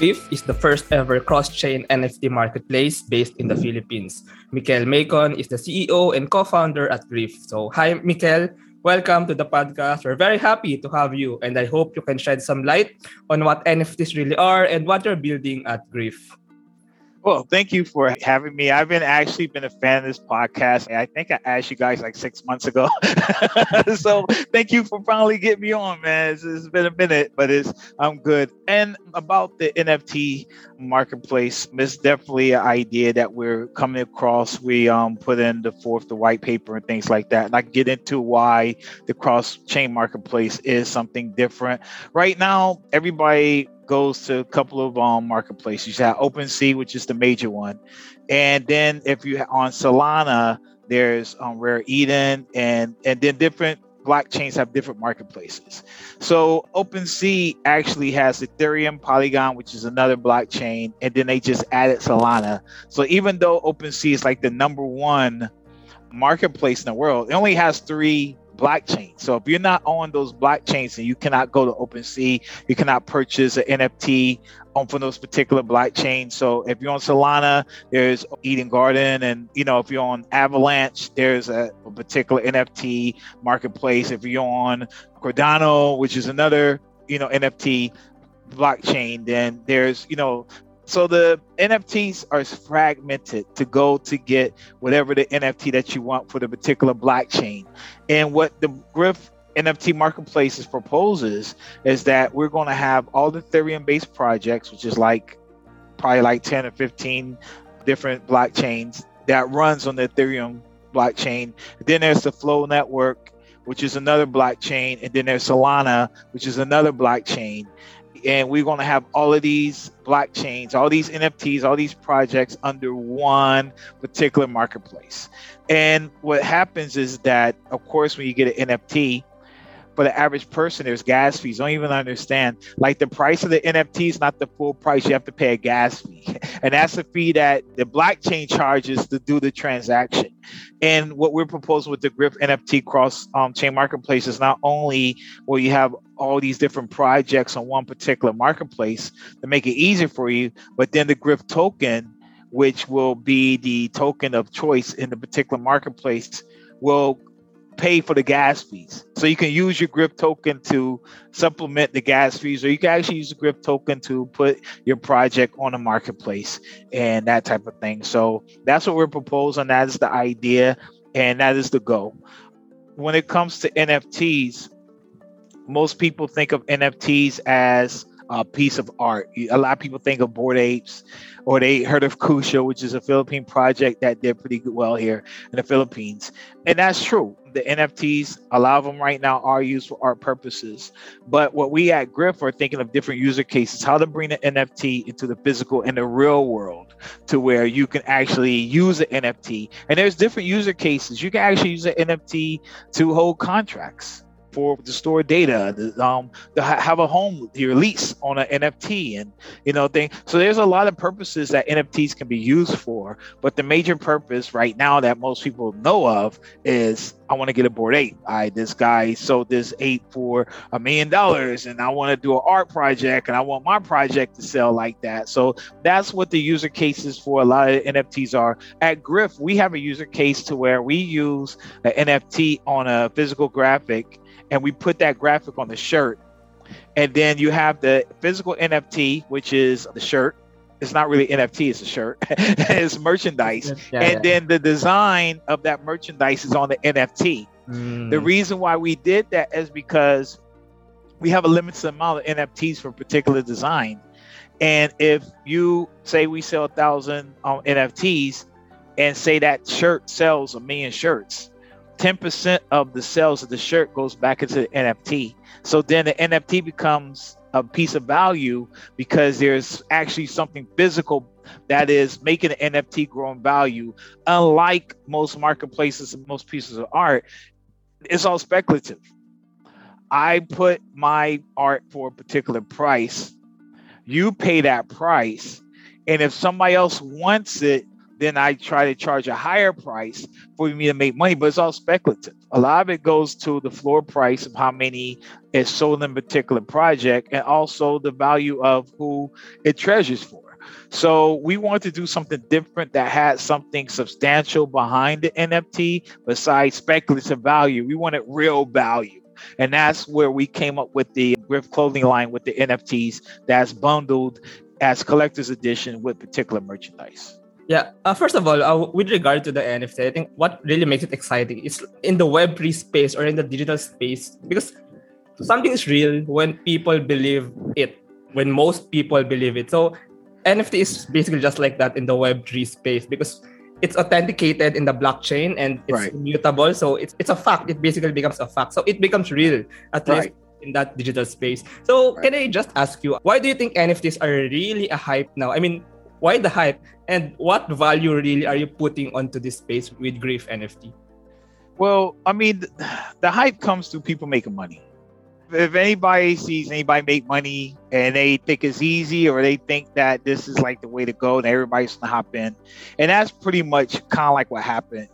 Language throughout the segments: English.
Griff is the first ever cross-chain NFT marketplace based in the Philippines. Mikel Macon is the CEO and co-founder at Griff. So, hi, Mikel. Welcome to the podcast. We're very happy to have you, and I hope you can shed some light on what NFTs really are and what you're building at Griff. Well, thank you for having me. I've been actually been a fan of this podcast. I think I asked you guys like six months ago. so thank you for finally getting me on, man. It's, it's been a minute, but it's I'm good. And about the NFT marketplace, it's definitely an idea that we're coming across. We um put in the fourth, the white paper and things like that. And I get into why the cross chain marketplace is something different. Right now, everybody goes to a couple of um, marketplaces. You have OpenSea, which is the major one, and then if you on Solana, there's um, Rare Eden, and and then different blockchains have different marketplaces. So OpenSea actually has Ethereum, Polygon, which is another blockchain, and then they just added Solana. So even though OpenSea is like the number one marketplace in the world, it only has three blockchain. So if you're not on those blockchains and you cannot go to OpenSea, you cannot purchase an NFT on for those particular blockchains. So if you're on Solana, there's Eden Garden, and you know if you're on Avalanche, there's a, a particular NFT marketplace. If you're on Cardano, which is another you know NFT blockchain, then there's you know so the NFTs are fragmented to go to get whatever the NFT that you want for the particular blockchain. And what the Griff NFT marketplaces proposes is that we're going to have all the Ethereum based projects, which is like probably like 10 or 15 different blockchains that runs on the Ethereum blockchain. Then there's the Flow Network, which is another blockchain. And then there's Solana, which is another blockchain and we're going to have all of these blockchains, all these NFTs, all these projects under one particular marketplace. And what happens is that, of course, when you get an NFT, for the average person, there's gas fees. Don't even understand. Like the price of the NFT is not the full price. You have to pay a gas fee. And that's the fee that the blockchain charges to do the transaction. And what we're proposing with the Griff NFT cross um, chain marketplace is not only will you have all these different projects on one particular marketplace to make it easier for you, but then the Griff token, which will be the token of choice in the particular marketplace, will pay for the gas fees. So you can use your Griff token to supplement the gas fees, or you can actually use the Griff token to put your project on a marketplace and that type of thing. So that's what we're proposing. That is the idea, and that is the goal. When it comes to NFTs, most people think of NFTs as a piece of art. A lot of people think of Bored Apes, or they heard of Kusha, which is a Philippine project that did pretty good well here in the Philippines. And that's true. The NFTs, a lot of them right now are used for art purposes. But what we at Griff are thinking of different user cases, how to bring the NFT into the physical and the real world to where you can actually use an NFT. And there's different user cases. You can actually use an NFT to hold contracts for to store data, to, um, to ha- have a home your lease on an NFT, and you know thing. So there's a lot of purposes that NFTs can be used for, but the major purpose right now that most people know of is I want to get a Bored Ape. I this guy sold this eight for a million dollars, and I want to do an art project, and I want my project to sell like that. So that's what the user cases for a lot of NFTs are. At Griff, we have a user case to where we use an NFT on a physical graphic and we put that graphic on the shirt. And then you have the physical NFT, which is the shirt. It's not really NFT, it's a shirt. it's merchandise. Yeah, and yeah. then the design of that merchandise is on the NFT. Mm. The reason why we did that is because we have a limited amount of NFTs for a particular design. And if you say we sell a thousand um, NFTs and say that shirt sells a million shirts, 10% of the sales of the shirt goes back into the NFT. So then the NFT becomes a piece of value because there's actually something physical that is making the NFT grow in value. Unlike most marketplaces and most pieces of art, it's all speculative. I put my art for a particular price. You pay that price. And if somebody else wants it, then I try to charge a higher price for me to make money, but it's all speculative. A lot of it goes to the floor price of how many is sold in a particular project and also the value of who it treasures for. So we want to do something different that had something substantial behind the NFT besides speculative value. We wanted real value. And that's where we came up with the Griff clothing line with the NFTs that's bundled as collector's edition with particular merchandise. Yeah. Uh, first of all, uh, with regard to the NFT, I think what really makes it exciting is in the Web3 space or in the digital space because something is real when people believe it, when most people believe it. So NFT is basically just like that in the Web3 space because it's authenticated in the blockchain and it's right. immutable. So it's, it's a fact. It basically becomes a fact. So it becomes real, at right. least in that digital space. So right. can I just ask you, why do you think NFTs are really a hype now? I mean, why the hype and what value really are you putting onto this space with Griff NFT? Well, I mean, the hype comes through people making money. If anybody sees anybody make money and they think it's easy or they think that this is like the way to go and everybody's gonna hop in, and that's pretty much kind of like what happened.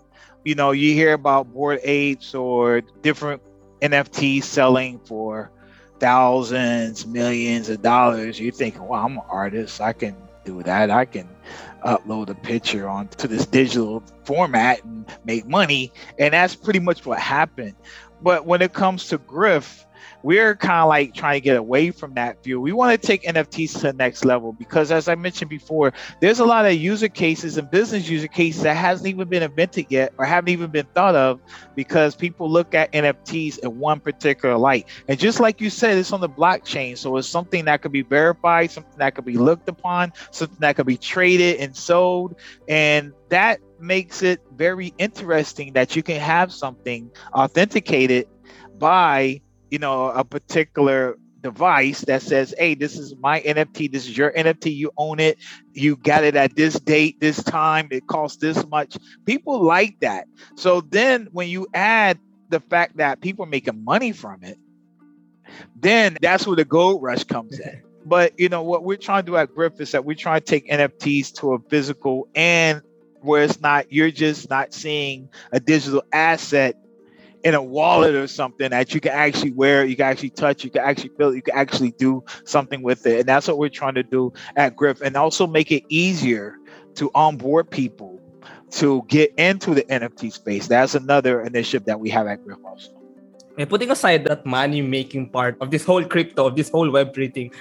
You know, you hear about Bored Apes or different NFTs selling for thousands, millions of dollars. You're thinking, well, I'm an artist. I can do that. I can upload a picture onto this digital format and make money. And that's pretty much what happened. But when it comes to Griff, we're kind of like trying to get away from that view. We want to take NFTs to the next level because, as I mentioned before, there's a lot of user cases and business user cases that hasn't even been invented yet or haven't even been thought of because people look at NFTs in one particular light. And just like you said, it's on the blockchain, so it's something that could be verified, something that could be looked upon, something that could be traded and sold, and that makes it very interesting that you can have something authenticated by you know, a particular device that says, hey, this is my NFT, this is your NFT, you own it, you got it at this date, this time, it costs this much. People like that. So then when you add the fact that people are making money from it, then that's where the gold rush comes in. But you know what we're trying to do at Griff is that we're trying to take NFTs to a physical and where it's not you're just not seeing a digital asset in a wallet or something that you can actually wear, you can actually touch, you can actually feel, you can actually do something with it. And that's what we're trying to do at Griff and also make it easier to onboard people to get into the NFT space. That's another initiative that we have at Griff also. And putting aside that money making part of this whole crypto, of this whole Web3 thing,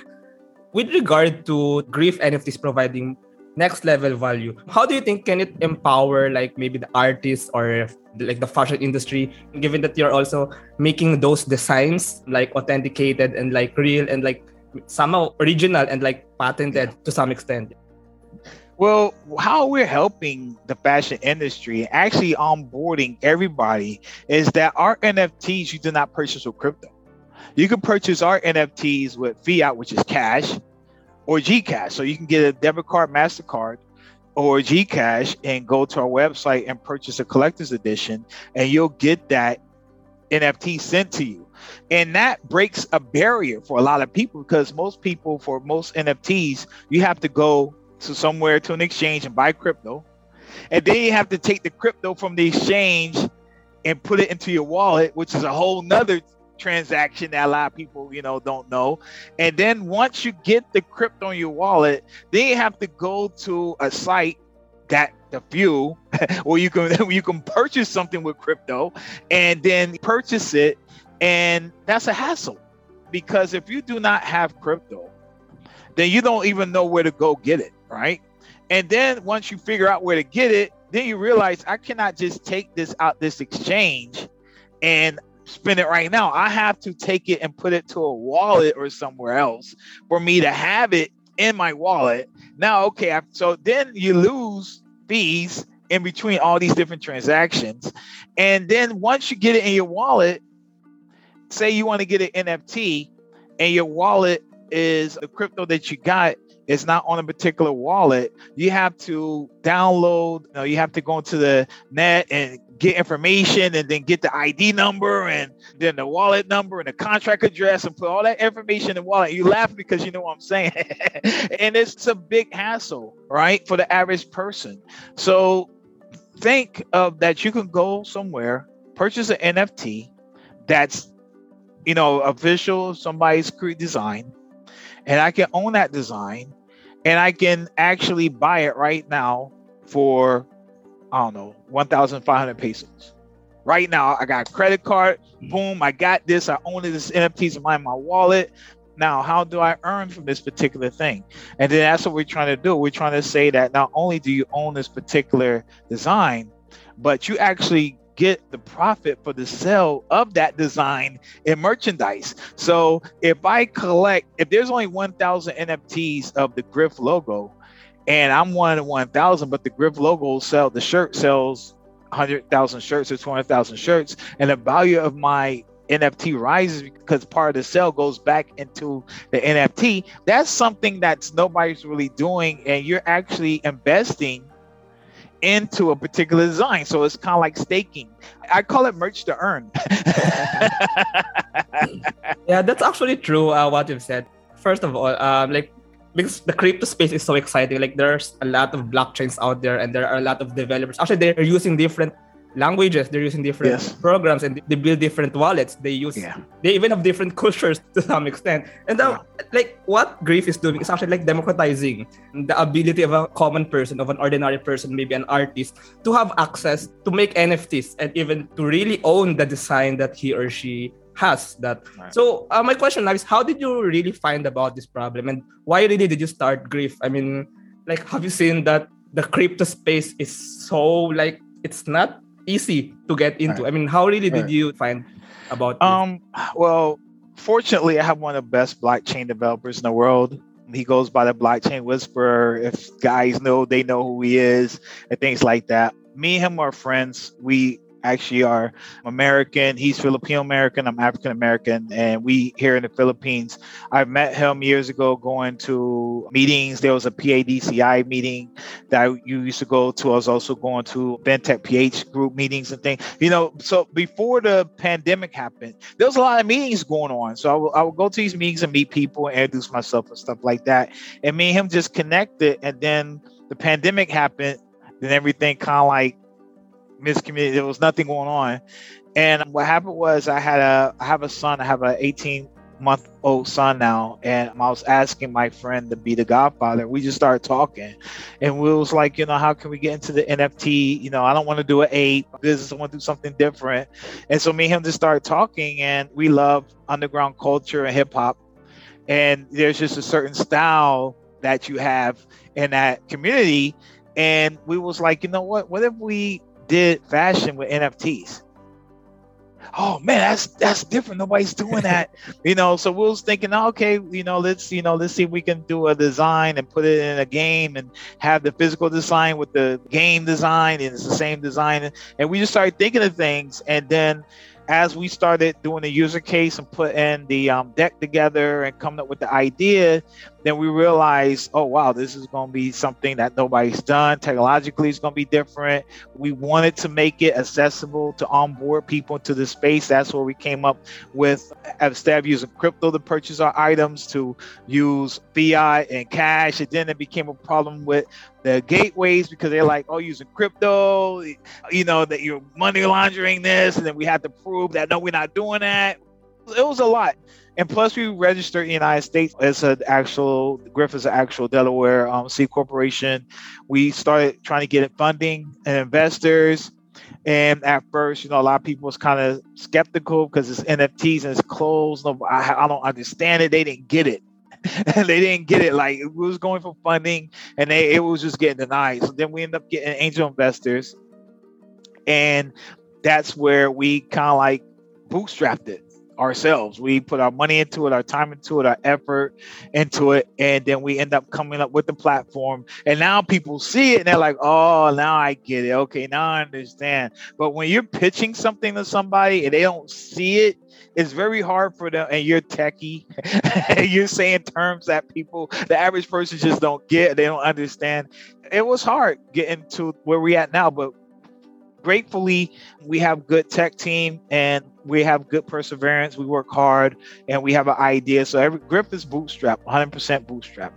with regard to Griff NFTs providing next level value, how do you think can it empower like maybe the artists or like the fashion industry given that you're also making those designs like authenticated and like real and like somehow original and like patented yeah. to some extent well how we're helping the fashion industry actually onboarding everybody is that our nfts you do not purchase with crypto you can purchase our nfts with fiat which is cash or gcash so you can get a debit card mastercard or Gcash and go to our website and purchase a collector's edition, and you'll get that NFT sent to you. And that breaks a barrier for a lot of people because most people, for most NFTs, you have to go to somewhere to an exchange and buy crypto. And then you have to take the crypto from the exchange and put it into your wallet, which is a whole nother transaction that a lot of people, you know, don't know. And then once you get the crypto on your wallet, then you have to go to a site that the few where you can you can purchase something with crypto and then purchase it and that's a hassle because if you do not have crypto then you don't even know where to go get it right and then once you figure out where to get it then you realize i cannot just take this out this exchange and spend it right now. I have to take it and put it to a wallet or somewhere else for me to have it in my wallet. Now, okay, so then you lose fees in between all these different transactions. And then once you get it in your wallet, say you want to get an NFT and your wallet is the crypto that you got it's not on a particular wallet, you have to download, you, know, you have to go into the net and get information and then get the ID number and then the wallet number and the contract address and put all that information in the wallet. You laugh because you know what I'm saying. and it's a big hassle, right, for the average person. So think of that you can go somewhere, purchase an NFT that's you know official somebody's create design and I can own that design and I can actually buy it right now for I don't know, 1,500 pesos. Right now, I got credit card. Boom, I got this. I own this NFTs in my, my wallet. Now, how do I earn from this particular thing? And then that's what we're trying to do. We're trying to say that not only do you own this particular design, but you actually get the profit for the sale of that design in merchandise. So if I collect, if there's only 1,000 NFTs of the Griff logo, and I'm one of 1,000, but the Griff logo sell the shirt sells 100,000 shirts or 200,000 shirts, and the value of my NFT rises because part of the sale goes back into the NFT. That's something that's nobody's really doing, and you're actually investing into a particular design. So it's kind of like staking. I call it merch to earn. yeah, that's actually true. Uh, what you've said. First of all, um, like because the crypto space is so exciting. Like there's a lot of blockchains out there, and there are a lot of developers. Actually, they're using different languages. They're using different yes. programs, and they build different wallets. They use. Yeah. They even have different cultures to some extent. And the, yeah. like what Griff is doing is actually like democratizing the ability of a common person, of an ordinary person, maybe an artist, to have access to make NFTs and even to really own the design that he or she has that. Right. So uh, my question now is, how did you really find about this problem, and why really did you start Griff? I mean, like, have you seen that the crypto space is so like it's not easy to get into? Right. I mean, how really right. did you find about? Um, this? well, fortunately, I have one of the best blockchain developers in the world. He goes by the blockchain whisperer. If guys know, they know who he is, and things like that. Me and him are friends. We actually are American. He's Filipino American. I'm African American, and we here in the Philippines. I met him years ago going to meetings. There was a PADCI meeting that you used to go to. I was also going to Bentech PH group meetings and things. You know, so before the pandemic happened, there was a lot of meetings going on. So I would, I would go to these meetings and meet people and introduce myself and stuff like that. And me and him just connected, and then the pandemic happened. Then everything kind of like miscommunicated. There was nothing going on. And what happened was I had a I have a son. I have an 18 month old son now, and I was asking my friend to be the godfather. We just started talking, and we was like, you know, how can we get into the NFT? You know, I don't want to do an ape business. I want to do something different. And so me and him just started talking, and we love underground culture and hip hop. And there's just a certain style that you have in that community. And we was like, you know what? What if we did fashion with NFTs. Oh man, that's that's different. Nobody's doing that, you know. So we was thinking, oh, okay, you know, let's you know, let's see if we can do a design and put it in a game and have the physical design with the game design, and it's the same design. And we just started thinking of things, and then as we started doing the user case and putting the um, deck together and coming up with the idea, then we realized, oh wow, this is going to be something that nobody's done. Technologically, it's going to be different. We wanted to make it accessible to onboard people into the space. That's where we came up with instead of using crypto to purchase our items, to use fiat and cash. And then it became a problem with the gateways because they're like, oh, using crypto, you know, that you're money laundering this, and then we had to prove that no, we're not doing that. It was a lot and plus we registered in the United States as an actual Griff is an actual Delaware um, C corporation. We started trying to get funding and investors. And at first, you know, a lot of people was kind of skeptical because it's NFTs and it's closed. No, I, I don't understand it. They didn't get it. they didn't get it. Like it was going for funding, and they it was just getting denied. So then we end up getting angel investors, and that's where we kind of like bootstrapped it ourselves. We put our money into it, our time into it, our effort into it, and then we end up coming up with the platform. And now people see it and they're like, "Oh, now I get it. Okay, now I understand." But when you're pitching something to somebody and they don't see it, it's very hard for them. And you're techie, you're saying terms that people, the average person, just don't get. They don't understand. It was hard getting to where we at now, but gratefully we have good tech team and we have good perseverance we work hard and we have an idea so every Griff is bootstrap 100% bootstrap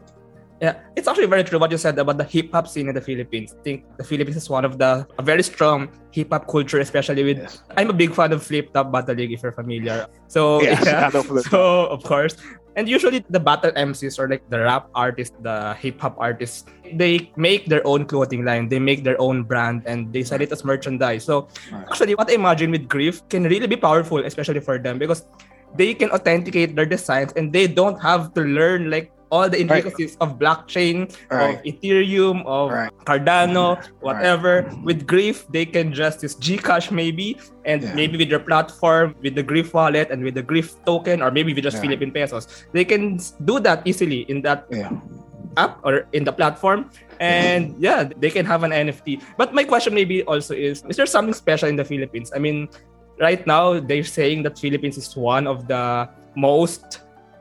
yeah, it's actually very true what you said about the hip hop scene in the Philippines. I think the Philippines is one of the a very strong hip hop culture, especially with. Yes. I'm a big fan of Flip Top Battle League, if you're familiar. So yes, yeah, so of course, and usually the battle MCs or like the rap artists, the hip hop artists, they make their own clothing line, they make their own brand, and they sell it as merchandise. So right. actually, what I imagine with Griff can really be powerful, especially for them, because they can authenticate their designs and they don't have to learn like all the intricacies right. of blockchain, right. of Ethereum, of right. Cardano, whatever. With Griff, they can just use Gcash maybe, and yeah. maybe with their platform, with the Griff wallet and with the Griff token, or maybe with just yeah. Philippine pesos. They can do that easily in that yeah. app or in the platform. And yeah, they can have an NFT. But my question maybe also is, is there something special in the Philippines? I mean, right now they're saying that Philippines is one of the most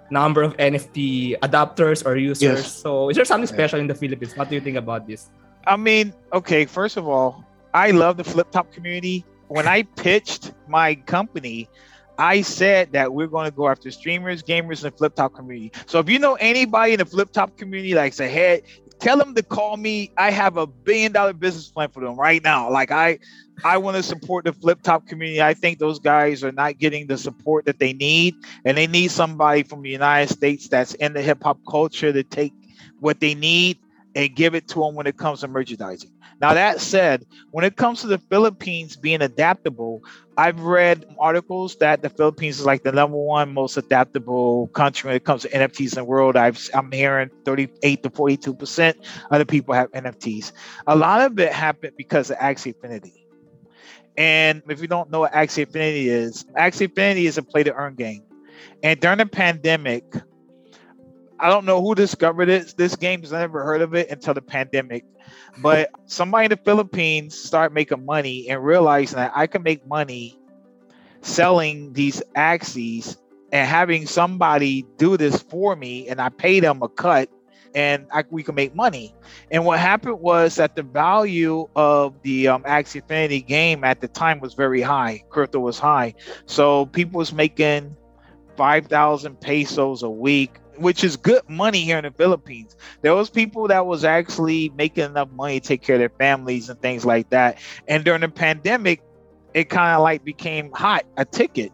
number of NFT adapters or users. Yes. So, is there something special in the Philippines? What do you think about this? I mean, okay, first of all, I love the flip top community. When I pitched my company, I said that we're going to go after streamers, gamers, and flip top community. So if you know anybody in the flip top community, like say, hey, tell them to call me. I have a billion dollar business plan for them right now. Like I, I want to support the flip top community. I think those guys are not getting the support that they need, and they need somebody from the United States that's in the hip hop culture to take what they need and give it to them when it comes to merchandising. Now, that said, when it comes to the Philippines being adaptable, I've read articles that the Philippines is like the number one most adaptable country when it comes to NFTs in the world. I've, I'm hearing 38 to 42 percent of the people have NFTs. A lot of it happened because of Axie Infinity. And if you don't know what Axie Infinity is, Axie Infinity is a play to earn game. And during the pandemic, I don't know who discovered it, this game because I never heard of it until the pandemic. But somebody in the Philippines started making money and realizing that I can make money selling these Axies and having somebody do this for me, and I pay them a cut and I, we can make money. And what happened was that the value of the um, Axie Infinity game at the time was very high. Crypto was high, so people was making five thousand pesos a week which is good money here in the Philippines. There was people that was actually making enough money to take care of their families and things like that. And during the pandemic, it kind of like became hot, a ticket.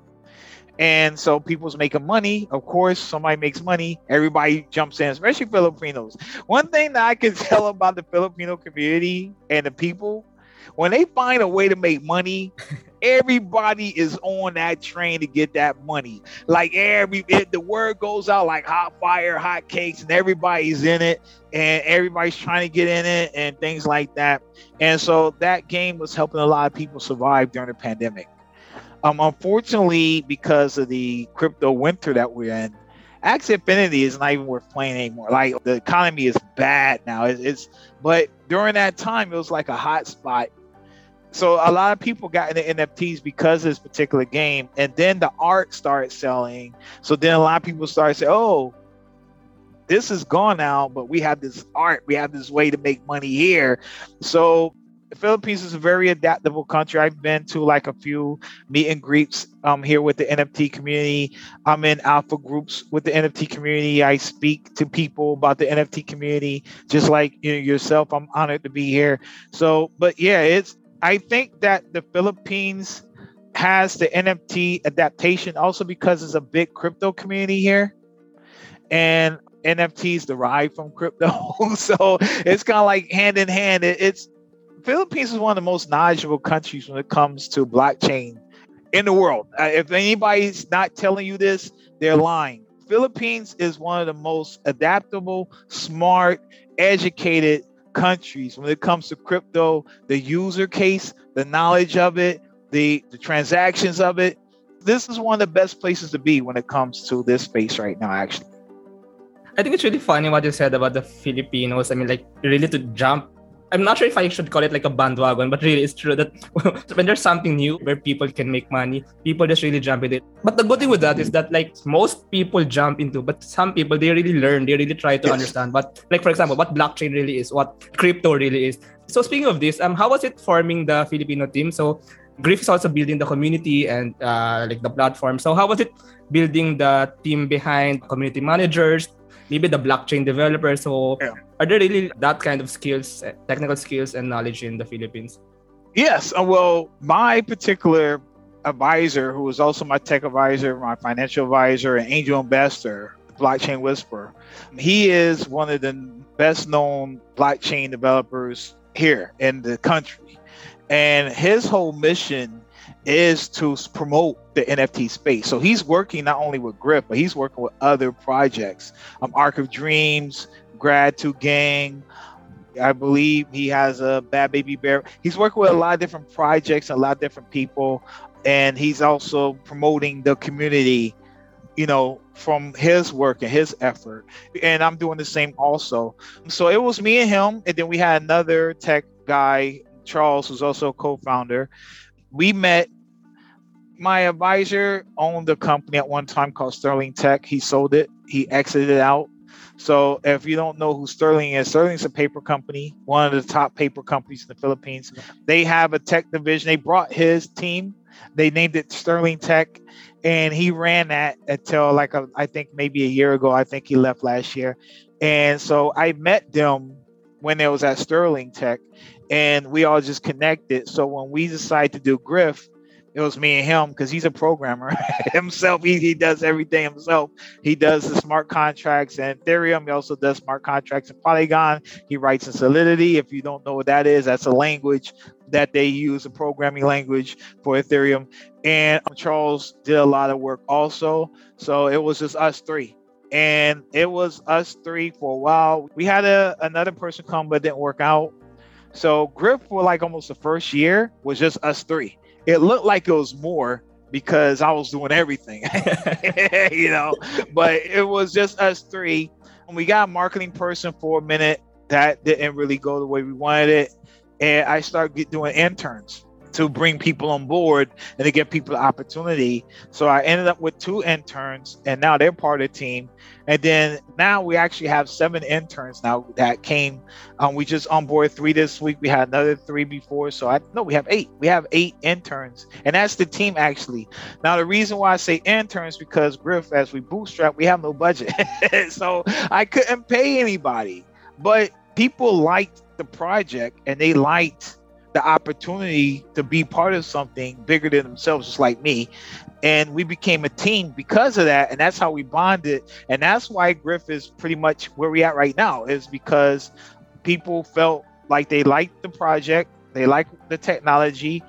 And so people's making money. Of course, somebody makes money, everybody jumps in, especially Filipinos. One thing that I can tell about the Filipino community and the people, when they find a way to make money, everybody is on that train to get that money. Like every the word goes out like hot fire, hot cakes, and everybody's in it, and everybody's trying to get in it, and things like that. And so that game was helping a lot of people survive during the pandemic. Um, unfortunately, because of the crypto winter that we're in, Axie Infinity is not even worth playing anymore. Like the economy is bad now. It's but during that time, it was like a hot spot so a lot of people got into NFTs because of this particular game, and then the art started selling. So then a lot of people started saying, "Oh, this is gone now, but we have this art. We have this way to make money here." So the Philippines is a very adaptable country. I've been to like a few meet and greets um, here with the NFT community. I'm in alpha groups with the NFT community. I speak to people about the NFT community, just like you know, yourself. I'm honored to be here. So, but yeah, it's I think that the Philippines has the NFT adaptation also because it's a big crypto community here. And NFTs derive from crypto. so it's kind of like hand in hand. It, it's Philippines is one of the most knowledgeable countries when it comes to blockchain in the world. Uh, if anybody's not telling you this, they're lying. Philippines is one of the most adaptable, smart, educated countries when it comes to crypto, the user case, the knowledge of it, the, the transactions of it. this is one of the best places to be when it comes to this space right now, actually. I think it's really funny what you said about the Filipinos. I mean, like, really to jump I'm not sure if I should call it like a bandwagon, but really it's true that when there's something new where people can make money, people just really jump in it. But the good thing with that is that like most people jump into, but some people they really learn, they really try to yes. understand. But like for example, what blockchain really is, what crypto really is. So speaking of this, um, how was it forming the Filipino team? So Griff is also building the community and uh, like the platform. So how was it building the team behind community managers, maybe the blockchain developers. So yeah. are there really that kind of skills, technical skills and knowledge in the Philippines? Yes. Uh, well, my particular advisor, who was also my tech advisor, my financial advisor, and angel investor, blockchain whisperer, he is one of the best known blockchain developers here in the country. And his whole mission is to promote the NFT space. So he's working not only with Griff, but he's working with other projects. Um, Arc of Dreams, Grad 2 Gang. I believe he has a Bad Baby Bear. He's working with a lot of different projects, a lot of different people, and he's also promoting the community, you know, from his work and his effort. And I'm doing the same also. So it was me and him, and then we had another tech guy, Charles, who's also a co-founder we met my advisor owned a company at one time called Sterling Tech. He sold it. He exited out. So if you don't know who Sterling is, Sterling's a paper company, one of the top paper companies in the Philippines. They have a tech division. They brought his team. They named it Sterling Tech, and he ran that until like a, I think maybe a year ago. I think he left last year, and so I met them when it was at Sterling Tech, and we all just connected. So when we decided to do Griff, it was me and him because he's a programmer himself. He, he does everything himself. He does the smart contracts and Ethereum. He also does smart contracts in Polygon. He writes in Solidity. If you don't know what that is, that's a language that they use, a programming language for Ethereum. And Charles did a lot of work also. So it was just us three. And it was us three for a while. We had a, another person come, but didn't work out. So Griff for like almost the first year was just us three. It looked like it was more because I was doing everything, you know, but it was just us three. And we got a marketing person for a minute. That didn't really go the way we wanted it. And I started doing interns to bring people on board and to give people the opportunity. So I ended up with two interns, and now they're part of the team. And then now we actually have seven interns now that came. Um, we just onboarded three this week. We had another three before, so I no, we have eight. We have eight interns, and that's the team actually. Now the reason why I say interns because Griff, as we bootstrap, we have no budget, so I couldn't pay anybody. But people liked the project, and they liked the opportunity to be part of something bigger than themselves, just like me. And we became a team because of that. And that's how we bonded. And that's why Griff is pretty much where we at right now, is because people felt like they liked the project, they liked the technology.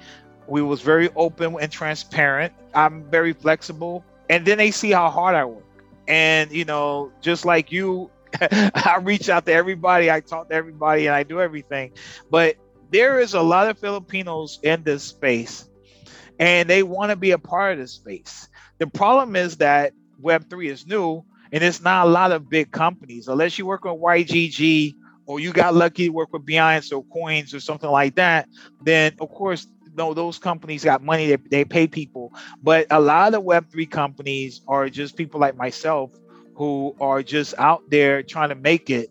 We was very open and transparent. I'm very flexible. And then they see how hard I work. And you know, just like you, I reach out to everybody, I talk to everybody, and I do everything. But there is a lot of Filipinos in this space and they want to be a part of this space. The problem is that Web3 is new and it's not a lot of big companies. Unless you work with YGG or you got lucky to work with Binance or Coins or something like that, then of course, no, those companies got money, they, they pay people. But a lot of Web3 companies are just people like myself who are just out there trying to make it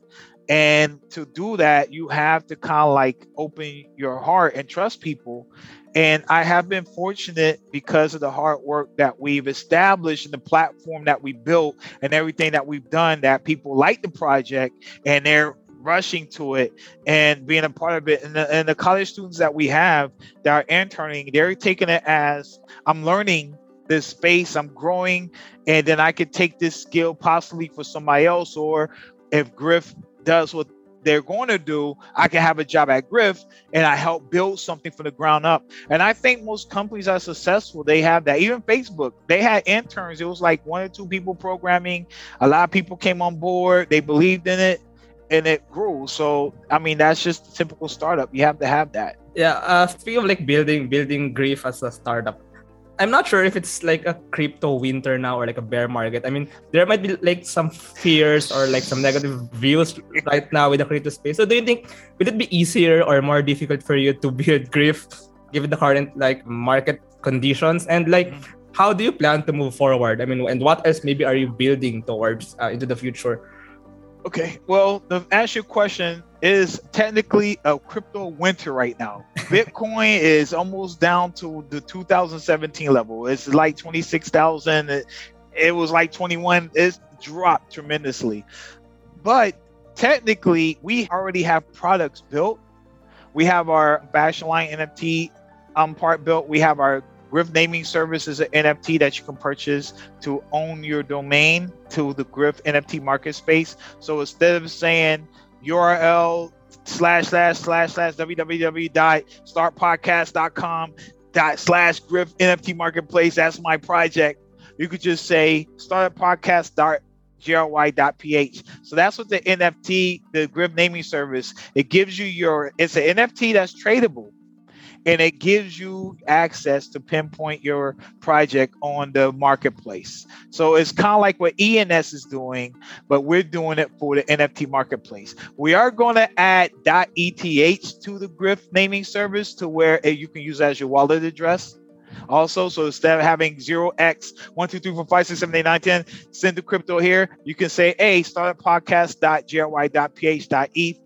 and to do that, you have to kind of like open your heart and trust people. And I have been fortunate because of the hard work that we've established and the platform that we built and everything that we've done that people like the project and they're rushing to it and being a part of it. And the, and the college students that we have that are interning, they're taking it as I'm learning this space, I'm growing, and then I could take this skill possibly for somebody else. Or if Griff does what they're going to do, I can have a job at Griff and I help build something from the ground up. And I think most companies are successful. They have that. Even Facebook, they had interns. It was like one or two people programming. A lot of people came on board. They believed in it and it grew. So, I mean, that's just typical startup. You have to have that. Yeah. Uh, speaking of like building, building Griff as a startup, I'm not sure if it's like a crypto winter now or like a bear market. I mean, there might be like some fears or like some negative views right now with the crypto space. So do you think would it be easier or more difficult for you to build Griff given the current like market conditions and like how do you plan to move forward? I mean, and what else maybe are you building towards uh, into the future? Okay, well, to answer your question, is technically a crypto winter right now. Bitcoin is almost down to the 2017 level. It's like 26,000. It, it was like 21. It's dropped tremendously. But technically, we already have products built. We have our Fashion Line NFT um, part built. We have our Griff naming service is an NFT that you can purchase to own your domain to the Griff NFT market space. So instead of saying URL slash slash slash slash www.startpodcast.com dot slash Griff NFT marketplace, that's my project. You could just say start podcast start gry.ph. So that's what the NFT, the Griff naming service, it gives you your, it's an NFT that's tradable and it gives you access to pinpoint your project on the marketplace. So it's kind of like what ENS is doing, but we're doing it for the NFT marketplace. We are going to add .eth to the Griff naming service to where eh, you can use as your wallet address. Also, so instead of having 0x, 1, 2, 3, 4, 5, 6, 7, 8, 9, 10, send the crypto here, you can say, hey, start a podcast.gry.ph.eth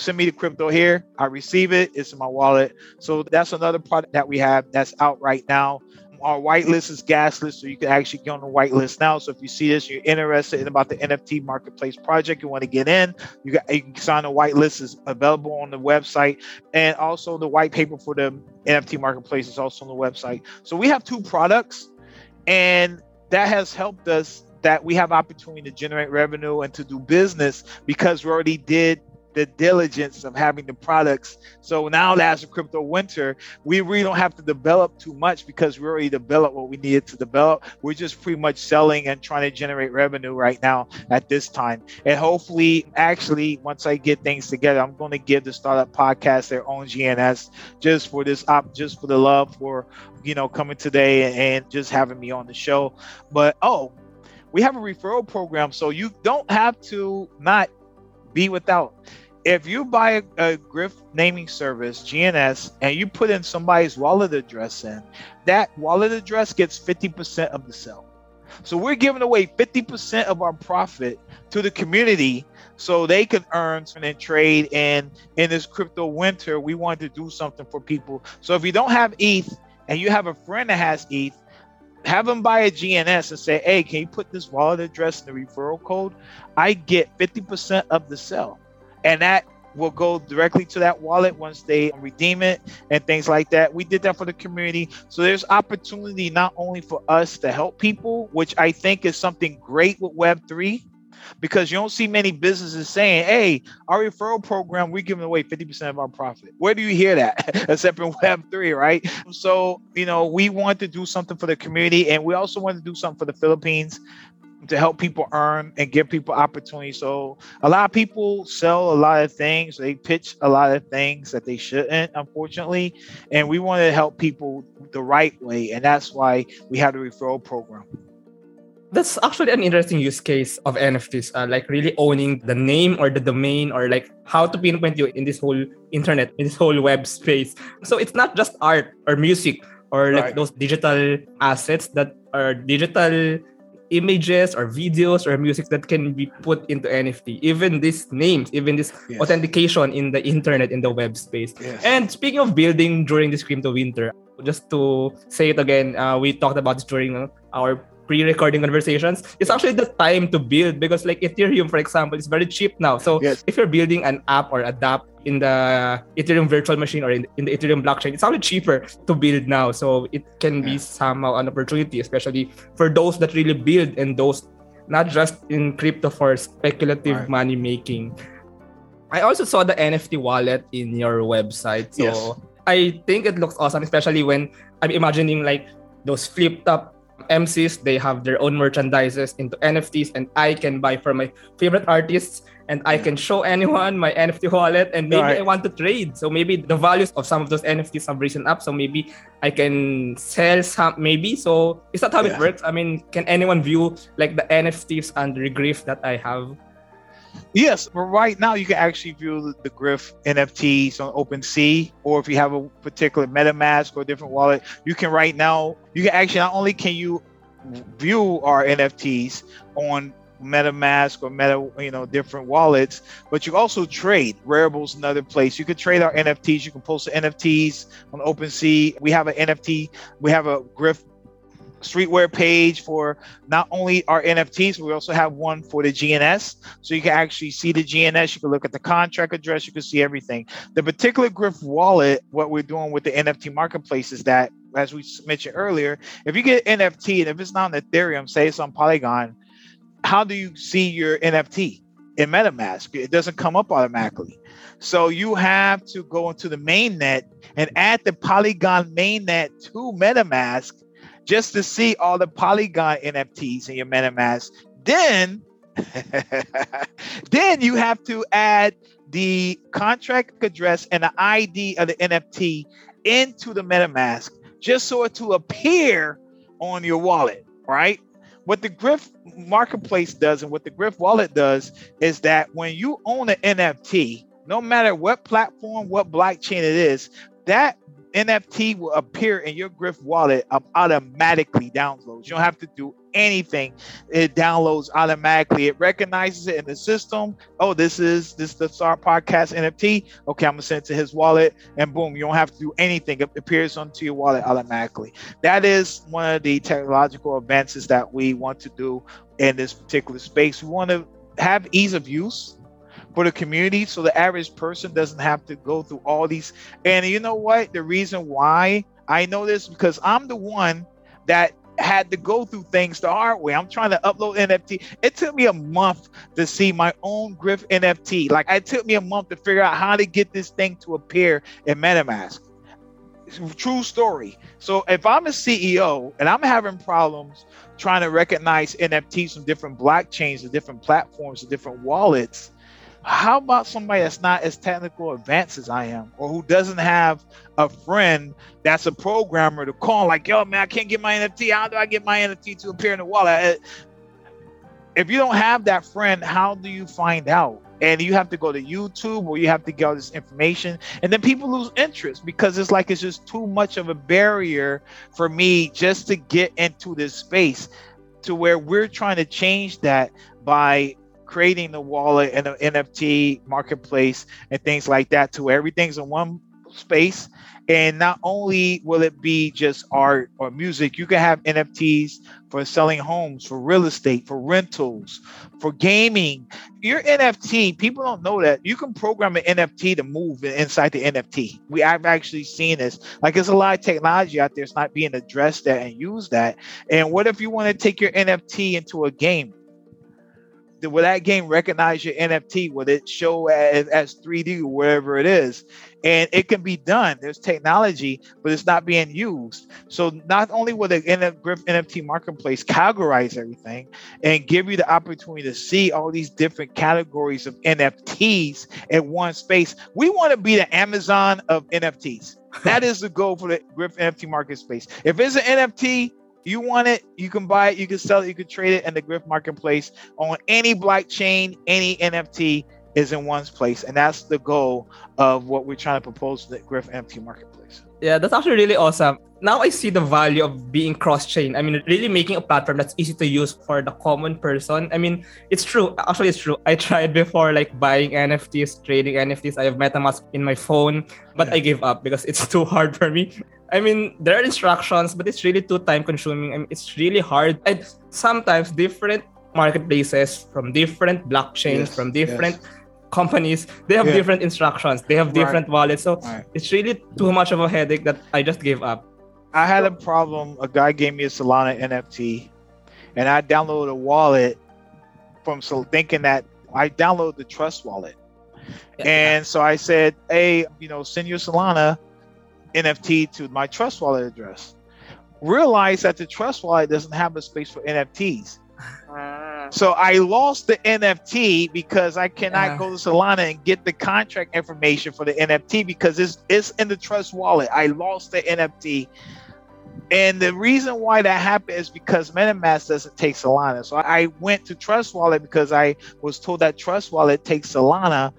send me the crypto here. I receive it. It's in my wallet. So that's another product that we have that's out right now. Our whitelist is gasless, so you can actually get on the whitelist now. So if you see this, you're interested in about the NFT marketplace project, you want to get in, you, got, you can sign the whitelist is available on the website, and also the white paper for the NFT marketplace is also on the website. So we have two products, and that has helped us that we have opportunity to generate revenue and to do business because we already did the diligence of having the products. So now that's crypto winter, we really don't have to develop too much because we already developed what we needed to develop. We're just pretty much selling and trying to generate revenue right now at this time. And hopefully, actually, once I get things together, I'm going to give the startup podcast their own GNS just for this op, just for the love for you know coming today and just having me on the show. But oh, we have a referral program, so you don't have to not be without. If you buy a, a Griff naming service, GNS, and you put in somebody's wallet address in, that wallet address gets 50% of the sale. So we're giving away 50% of our profit to the community so they can earn and trade. And in this crypto winter, we want to do something for people. So if you don't have ETH and you have a friend that has ETH, have them buy a GNS and say, hey, can you put this wallet address in the referral code? I get 50% of the sale. And that will go directly to that wallet once they redeem it and things like that. We did that for the community. So there's opportunity not only for us to help people, which I think is something great with Web3, because you don't see many businesses saying, "Hey, our referral program, we're giving away 50% of our profit." Where do you hear that except in Web3, right? So, you know, we want to do something for the community and we also want to do something for the Philippines to help people earn and give people opportunity. So a lot of people sell a lot of things. They pitch a lot of things that they shouldn't, unfortunately. And we want to help people the right way. And that's why we have the referral program that's actually an interesting use case of NFTs, uh, like really owning the name or the domain or like how to pinpoint you in this whole internet, in this whole web space. So it's not just art or music or like right. those digital assets that are digital images or videos or music that can be put into NFT. Even these names, even this yes. authentication in the internet, in the web space. Yes. And speaking of building during this crypto winter, just to say it again, uh, we talked about this during our pre-recording conversations, it's actually the time to build because like Ethereum, for example, is very cheap now. So yes. if you're building an app or a DApp in the Ethereum virtual machine or in, in the Ethereum blockchain, it's actually cheaper to build now. So it can be somehow an opportunity, especially for those that really build and those not just in crypto for speculative right. money making. I also saw the NFT wallet in your website. So yes. I think it looks awesome, especially when I'm imagining like those Flip Top MCs, they have their own merchandises into NFTs, and I can buy for my favorite artists, and I can show anyone my NFT wallet, and maybe right. I want to trade. So maybe the values of some of those NFTs have risen up. So maybe I can sell some, maybe. So is that how yeah. it works? I mean, can anyone view like the NFTs and the Griff that I have? Yes, but right now you can actually view the, Griff NFTs on OpenSea, or if you have a particular MetaMask or different wallet, you can right now you can actually not only can you view our NFTs on MetaMask or Meta, you know, different wallets, but you also trade. Raribles another place. You can trade our NFTs. You can post the NFTs on OpenSea. We have an NFT. We have a Griff streetwear page for not only our NFTs, we also have one for the GNS. So you can actually see the GNS, you can look at the contract address, you can see everything. The particular Griff wallet, what we're doing with the NFT marketplace is that, as we mentioned earlier, if you get NFT and if it's not on Ethereum, say it's on Polygon, how do you see your NFT in MetaMask? It doesn't come up automatically. So you have to go into the mainnet and add the Polygon mainnet to MetaMask just to see all the Polygon NFTs in your MetaMask. Then, then you have to add the contract address and the ID of the NFT into the MetaMask just so it to appear on your wallet, right? What the Griff marketplace does and what the Griff wallet does is that when you own an NFT, no matter what platform, what blockchain it is, that NFT will appear in your Griff wallet um, automatically downloads. You don't have to do anything. It downloads automatically. It recognizes it in the system. Oh, this is this is the Star Podcast NFT. Okay, I'm gonna send it to his wallet, and boom, you don't have to do anything. It appears onto your wallet automatically. That is one of the technological advances that we want to do in this particular space. We want to have ease of use for the community so the average person doesn't have to go through all these. And you know what? The reason why I know this because I'm the one that had to go through things the hard way. I'm trying to upload NFT. It took me a month to see my own Griff NFT. Like it took me a month to figure out how to get this thing to appear in MetaMask. True story. So if I'm a CEO and I'm having problems trying to recognize NFTs from different blockchains, and different platforms, and different wallets, how about somebody that's not as technical advanced as I am, or who doesn't have a friend that's a programmer to call, like, yo, man, I can't get my NFT. How do I get my NFT to appear in the wallet? Eh, if you don't have that friend, how do you find out? And you have to go to YouTube or you have to get all this information. And then people lose interest because it's like it's just too much of a barrier for me just to get into this space to where we're trying to change that by creating the wallet and the NFT marketplace and things like that to where everything's in one space. And not only will it be just art or music, you can have NFTs for selling homes, for real estate, for rentals, for gaming. Your NFT, people don't know that you can program an NFT to move inside the NFT. We I've actually seen this. Like there's a lot of technology out there, it's not being addressed that and use that. And what if you want to take your NFT into a game? Will that game recognize your NFT? Will it show as, as 3D or whatever it is? And it can be done. There's technology, but it's not being used. So not only will the NFT marketplace categorize everything and give you the opportunity to see all these different categories of NFTs in one space, we want to be the Amazon of NFTs. That is the goal for the Griff NFT market space. If it's an NFT, you want it, you can buy it, you can sell it, you can trade it in the Griff marketplace on any blockchain, any NFT is in one's place. And that's the goal of what we're trying to propose to the Griff NFT marketplace. Yeah, that's actually really awesome. Now I see the value of being cross-chain. I mean, really making a platform that's easy to use for the common person. I mean, it's true. Actually, it's true. I tried before like buying NFTs, trading NFTs. I have MetaMask in my phone, but yeah. I gave up because it's too hard for me. I mean, there are instructions, but it's really too time consuming. I mean, it's really hard. And sometimes different marketplaces from different blockchains, yes, from different yes. companies, they have yeah. different instructions. They have different right. wallets. So right. it's really too much of a headache that I just gave up. I had a problem. A guy gave me a Solana NFT, and I downloaded a wallet from so thinking that I downloaded the Trust wallet. Yeah. And so I said, "Hey, you know, send your Solana NFT to my Trust wallet address. Realize that the Trust Wallet doesn't have a space for NFTs. Ah. So I lost the NFT because I cannot go to Solana and get the contract information for the NFT because it's it's in the Trust Wallet. I lost the NFT. And the reason why that happened is because MetaMask doesn't take Solana. So I went to Trust Wallet because I was told that Trust Wallet takes Solana,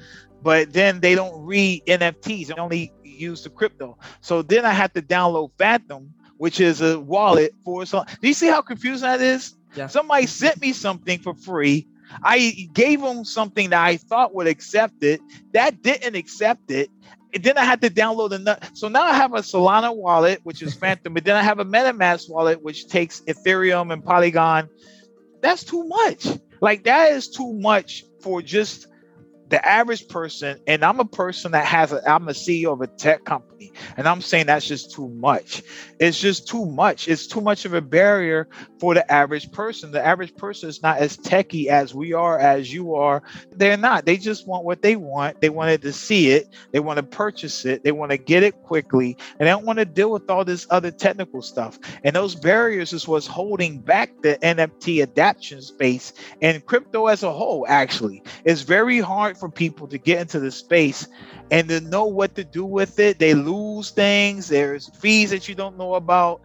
but then they don't read NFTs. They only use the crypto. So then I had to download Phantom, which is a wallet for some. Do you see how confusing that is? Yeah. Somebody sent me something for free. I gave them something that I thought would accept it. That didn't accept it. And then I had to download another. So now I have a Solana wallet, which is Phantom, but then I have a MetaMask wallet, which takes Ethereum and Polygon. That's too much. Like that is too much for just the average person, and I'm a person that has a, I'm a CEO of a tech company, and I'm saying that's just too much. It's just too much. It's too much of a barrier for the average person. The average person is not as techy as we are, as you are. They're not. They just want what they want. They wanted to see it. They want to purchase it. They want to get it quickly, and they don't want to deal with all this other technical stuff. And those barriers is what's holding back the NFT adaptation space and crypto as a whole. Actually, it's very hard for people to get into the space and to know what to do with it. They lose things. There's fees that you don't know about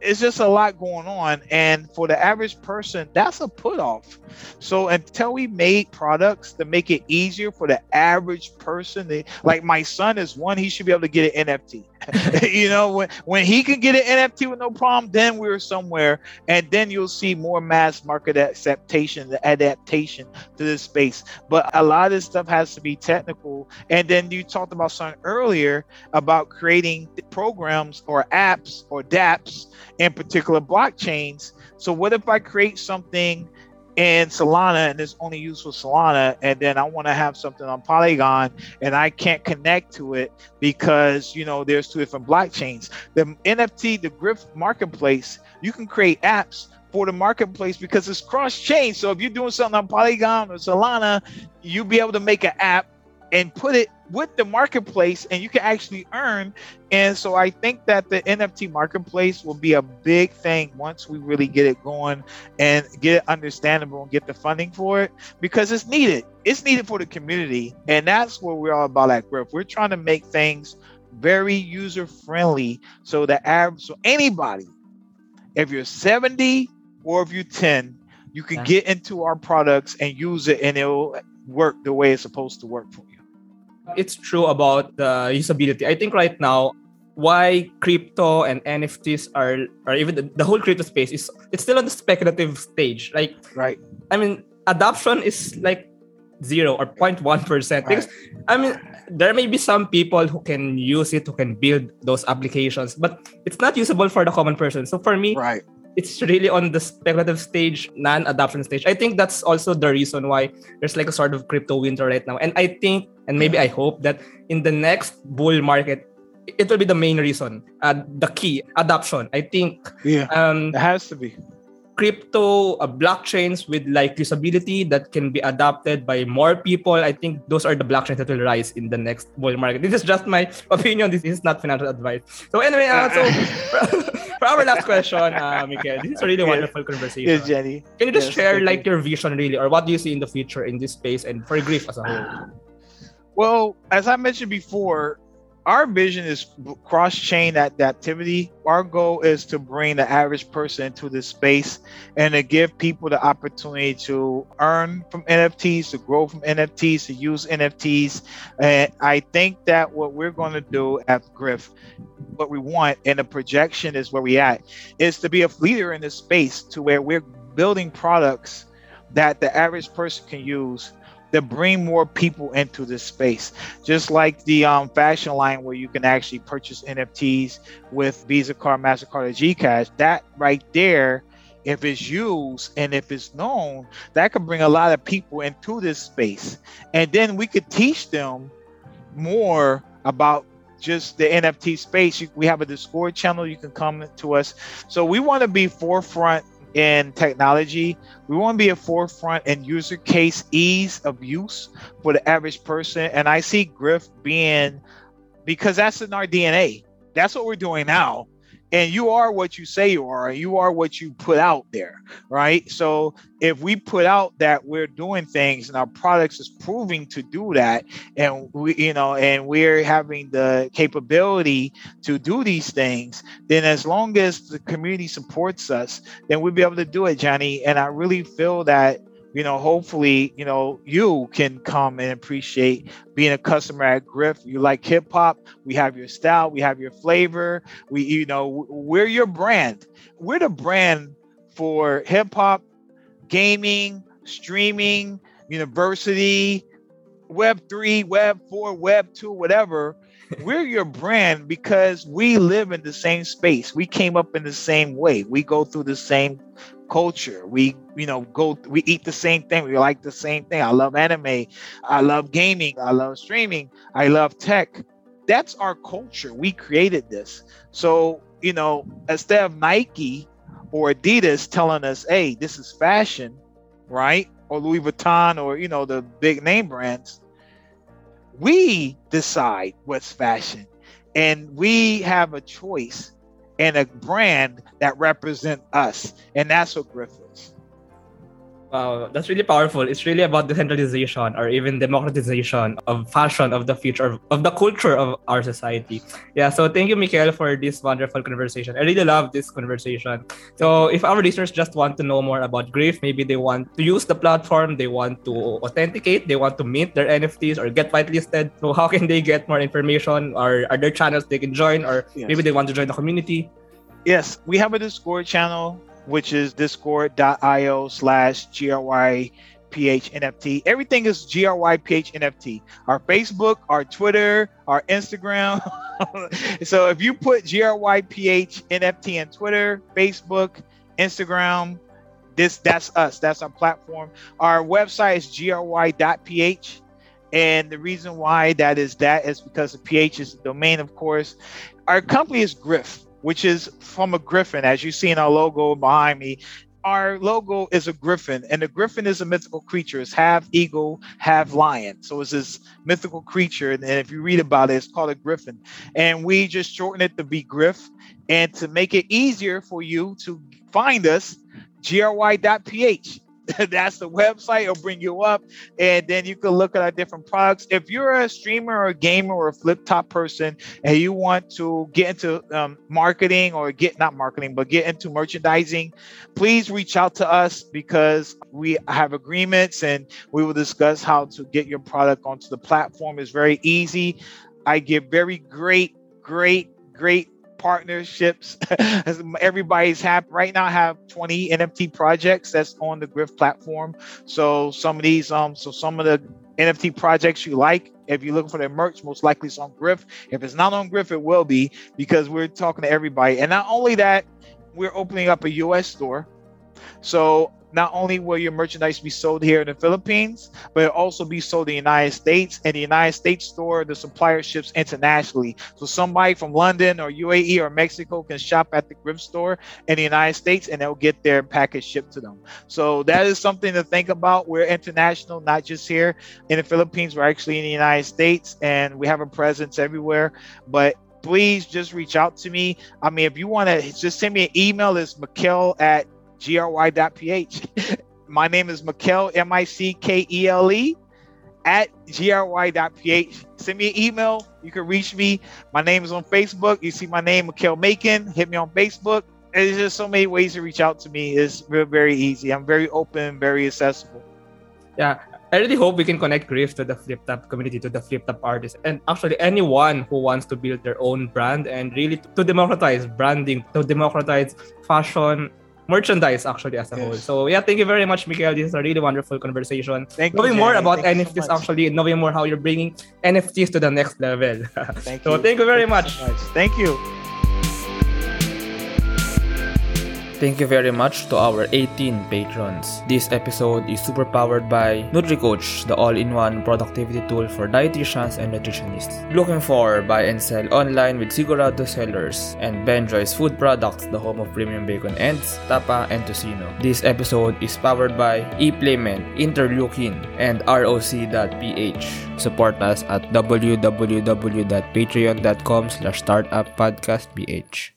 it's just a lot going on and for the average person that's a put off so until we make products to make it easier for the average person they, like my son is one he should be able to get an nft you know when, when he can get an nft with no problem then we're somewhere. And then you'll see more mass market acceptation the adaptation to this space. But a lot of this stuff has to be technical. And then you talked about something earlier about creating programs or apps or dapps in particular blockchains. So what if I create something in Solana and it's only used for Solana, and then I want to have something on Polygon and I can't connect to it because you know there's two different blockchains. The NFT, the Griff marketplace, you can create apps for the marketplace because it's cross chain. So if you're doing something on Polygon or Solana, you'll be able to make an app and put it with the marketplace and you can actually earn. And so i think that the nft marketplace will be a big thing once we really get it going and get it understandable and get the funding for it because it's needed. It's needed for the community. And that's what we're all about at Griff. we're trying to make things very user friendly so that average so anybody if you're 70 or if you're 10 you can get into our products and use it and it'll work the way it's supposed to work for you it's true about the usability. I think right now, why crypto and NFTs are, or even the, the whole crypto space is it's still on the speculative stage. Like, right? I mean, adoption is like zero or 0.1 percent right. because I mean there may be some people who can use it who can build those applications but it's not usable for the common person so for me right it's really on the speculative stage, non-adoption stage. I think that's also the reason why there's like a sort of crypto winter right now. And I think, and maybe I hope that in the next bull market, it will be the main reason, uh, the key adoption. I think. Yeah. Um, it has to be crypto uh, blockchains with like usability that can be adopted by more people. I think those are the blockchains that will rise in the next bull market. This is just my opinion. This is not financial advice. So anyway, uh, so for, our last question, uh, Miguel, this is a really wonderful conversation. Yes, Jenny. Can you just yes, share like your vision really, or what do you see in the future in this space and for Griff as a whole? Well, as I mentioned before, our vision is cross chain adaptivity. Our goal is to bring the average person into this space and to give people the opportunity to earn from NFTs, to grow from NFTs, to use NFTs. And I think that what we're going to do at Griff, what we want, and the projection is where we at, is to be a leader in this space to where we're building products that the average person can use to bring more people into this space. Just like the um, fashion line where you can actually purchase NFTs with Visa card, MasterCard, or Gcash, that right there, if it's used and if it's known, that could bring a lot of people into this space. And then we could teach them more about just the NFT space. We have a Discord channel. You can come to us. So we want to be forefront in technology. We want to be a forefront in user case ease of use for the average person. And I see Griff being because that's in our DNA. That's what we're doing now. And you are what you say you are and you are what you put out there right? So if we put out that we're doing things and our products is proving to do that and we you know and we're having the capability to do these things then as long as the community supports us then we'll be able to do it johnny. And i really feel that you know, hopefully, you know, you can come and appreciate being a customer at Griff. You like hip hop, we have your style, we have your flavor. We, you know, we're your brand. We're the brand for hip hop, gaming, streaming, university, web three, web four, web two, whatever. We're your brand because we live in the same space. We came up in the same way. We go through the same culture. We, you know, go, we eat the same thing. We like the same thing. I love anime. I love gaming. I love streaming. I love tech. That's our culture. We created this. So, you know, instead of Nike or Adidas telling us, hey, this is fashion, right? Or Louis Vuitton or, you know, the big name brands, we decide what's fashion. And we have a choice and a brand that represent us. And that's what Griff is. Wow, that's really powerful. It's really about decentralization or even democratization of fashion of the future of the culture of our society. Yeah, so thank you, Mikael, for this wonderful conversation. I really love this conversation. So if our listeners just want to know more about Griff, maybe they want to use the platform, they want to authenticate, they want to mint their NFTs or get whitelisted. So how can they get more information? Or are there channels they can join or yes. maybe they want to join the community? Yes, we have a Discord channel which is discord.io slash GRY NFT. Everything is GRYPH NFT. Our Facebook, our Twitter, our Instagram. so if you put GRYPH NFT in Twitter, Facebook, Instagram, this that's us. That's our platform. Our website is gry.ph. And the reason why that is that is because the PH is the domain, of course. Our company is Griff which is from a griffin, as you see in our logo behind me. Our logo is a griffin, and the griffin is a mythical creature. It's half eagle, half lion. So it's this mythical creature. And if you read about it, it's called a griffin. And we just shorten it to be Griff. And to make it easier for you to find us, gry.ph that's the website. It'll bring you up, and then you can look at our different products. If you're a streamer or a gamer or a Flip Top person, and you want to get into um, marketing or get not marketing, but get into merchandising, please reach out to us because we have agreements, and we will discuss how to get your product onto the platform. It's very easy. I give very great, great, great partnerships. Everybody's happy right now. I have 20 NFT projects that's on the Griff platform. So some of these, um, so some of the NFT projects you like, if you're looking for their merch, most likely it's on Griff. If it's not on Griff, it will be because we're talking to everybody. And not only that, we're opening up a US store. So not only will your merchandise be sold here in the Philippines, but it'll also be sold in the United States. And the United States store, the supplier ships internationally. So somebody from London or UAE or Mexico can shop at the Griff store in the United States and they'll get their package shipped to them. So that is something to think about. We're international, not just here in the Philippines. We're actually in the United States and we have a presence everywhere. But please just reach out to me. I mean, if you want to just send me an email, it's Mikael at gry.ph. My name is Mikael, M I C K E L E, at gry.ph. Send me an email. You can reach me. My name is on Facebook. You see my name, Mikael Macon. Hit me on Facebook. There's just so many ways to reach out to me. It's very easy. I'm very open, very accessible. Yeah, I really hope we can connect Griff to the Flip Top community, to the Flip Top artists, and actually anyone who wants to build their own brand and really to democratize branding, to democratize fashion merchandise actually as a yes. whole. So yeah, thank you very much, Mikael. This is a really wonderful conversation. Thank knowing you, more about thank NFTs so actually, knowing more how you're bringing NFTs to the next level. Thank so you. thank you very thank much. So much. Thank you. Thank you very much to our 18 patrons. This episode is super powered by NutriCoach, the all-in-one productivity tool for dietitians and nutritionists. Looking for buy and sell online with Sigurado sellers and Benjoy's food products, the home of premium bacon ends, tapa, and tocino. This episode is powered by ePlayment, Interleukin, and ROC.ph. Support us at www.patreon.com slash startuppodcastph.